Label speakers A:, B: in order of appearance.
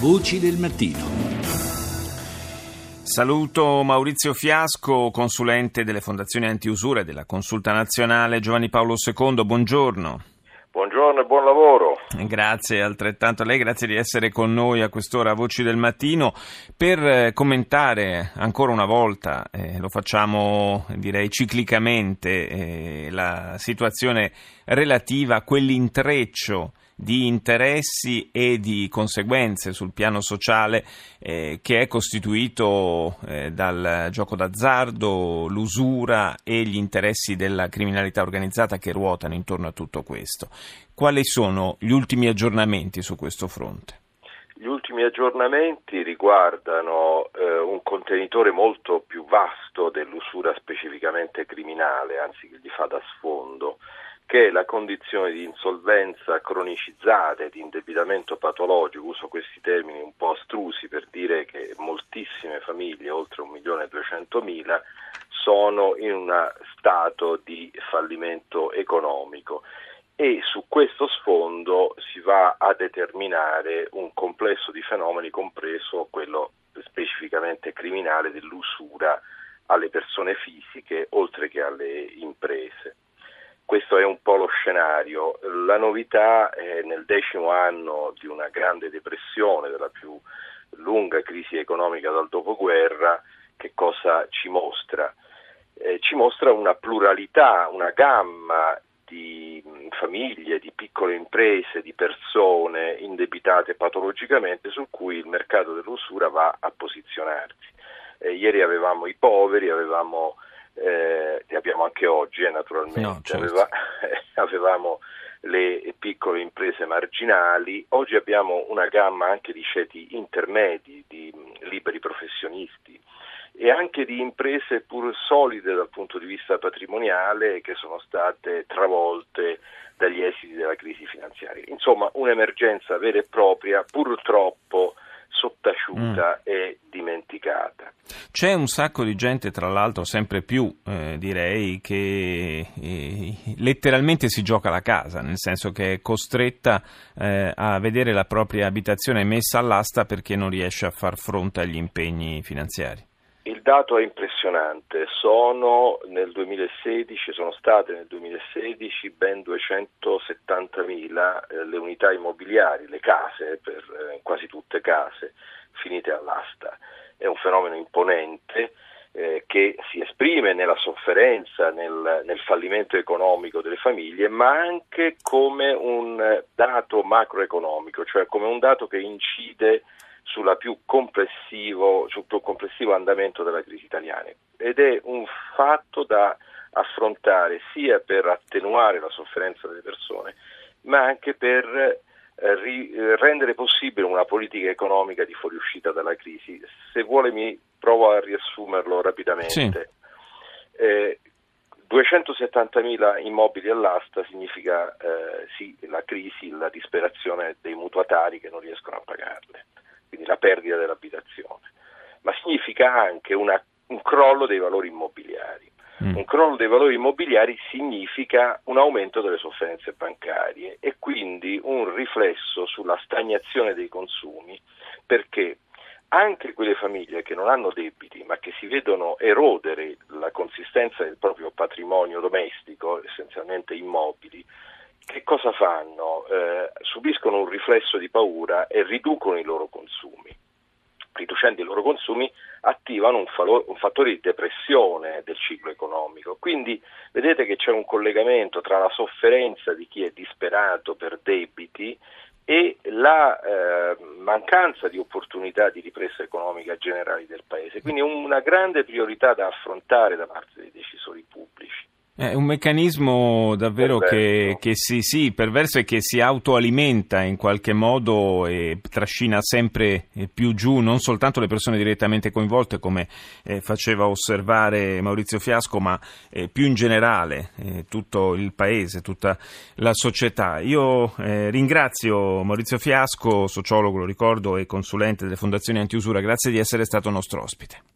A: Voci del mattino. Saluto Maurizio Fiasco, consulente delle fondazioni antiusura e della Consulta Nazionale Giovanni Paolo II. Buongiorno.
B: Buongiorno e buon lavoro.
A: Grazie altrettanto a lei, grazie di essere con noi a quest'ora a Voci del Mattino per eh, commentare ancora una volta, eh, lo facciamo direi ciclicamente, eh, la situazione relativa a quell'intreccio di interessi e di conseguenze sul piano sociale eh, che è costituito eh, dal gioco d'azzardo, l'usura e gli interessi della criminalità organizzata che ruotano intorno a tutto questo. Quali sono gli ultimi aggiornamenti su questo fronte?
B: Gli ultimi aggiornamenti riguardano eh, un contenitore molto più vasto dell'usura specificamente criminale, anzi che gli fa da sfondo che la condizione di insolvenza cronicizzata e di indebitamento patologico, uso questi termini un po' astrusi per dire che moltissime famiglie, oltre 1.200.000, sono in uno stato di fallimento economico e su questo sfondo si va a determinare un complesso di fenomeni, compreso quello specificamente criminale dell'usura alle persone fisiche oltre che alle imprese. Questo è un po' lo scenario. La novità è nel decimo anno di una grande depressione, della più lunga crisi economica dal dopoguerra, che cosa ci mostra? Eh, ci mostra una pluralità, una gamma di famiglie, di piccole imprese, di persone indebitate patologicamente su cui il mercato dell'usura va a posizionarsi. Eh, ieri avevamo i poveri, avevamo eh, li abbiamo anche oggi eh, naturalmente, no, certo. Aveva, avevamo le piccole imprese marginali, oggi abbiamo una gamma anche di ceti intermedi, di liberi professionisti e anche di imprese pur solide dal punto di vista patrimoniale che sono state travolte dagli esiti della crisi finanziaria. Insomma, un'emergenza vera e propria, purtroppo sottaciuta mm. e dimenticata.
A: C'è un sacco di gente, tra l'altro, sempre più, eh, direi, che eh, letteralmente si gioca la casa, nel senso che è costretta eh, a vedere la propria abitazione messa all'asta perché non riesce a far fronte agli impegni finanziari.
B: Dato è impressionante, sono, nel 2016, sono state nel 2016 ben 270.000 eh, le unità immobiliari, le case, per eh, quasi tutte case, finite all'asta. È un fenomeno imponente eh, che si esprime nella sofferenza, nel, nel, fallimento economico delle famiglie, ma anche come un dato macroeconomico, cioè come un dato che incide più sul più complessivo andamento della crisi italiana ed è un fatto da affrontare sia per attenuare la sofferenza delle persone, ma anche per eh, ri- rendere possibile una politica economica di fuoriuscita dalla crisi. Se vuole mi provo a riassumerlo rapidamente. Sì. Eh, 270.000 immobili all'asta significa eh, sì, la crisi, la disperazione dei mutuatari che non riescono a pagarle quindi la perdita dell'abitazione, ma significa anche una, un crollo dei valori immobiliari. Mm. Un crollo dei valori immobiliari significa un aumento delle sofferenze bancarie e quindi un riflesso sulla stagnazione dei consumi perché anche quelle famiglie che non hanno debiti ma che si vedono erodere la consistenza del proprio patrimonio domestico, essenzialmente immobili, che cosa fanno? Eh, subiscono un riflesso di paura e riducono i loro consumi. Riducendo i loro consumi attivano un, falo- un, fattore di depressione del ciclo economico. Quindi vedete che c'è un collegamento tra la sofferenza di chi è disperato per debiti e la eh, mancanza di opportunità di ripresa economica generali del Paese. Quindi una grande priorità da affrontare da parte.
A: È un meccanismo davvero che, che, si, sì, perverso e che si autoalimenta in qualche modo e trascina sempre più giù non soltanto le persone direttamente coinvolte, come eh, faceva osservare Maurizio Fiasco, ma eh, più in generale eh, tutto il paese, tutta la società. Io eh, ringrazio Maurizio Fiasco, sociologo, lo ricordo, e consulente delle fondazioni antiusura. Grazie di essere stato nostro ospite.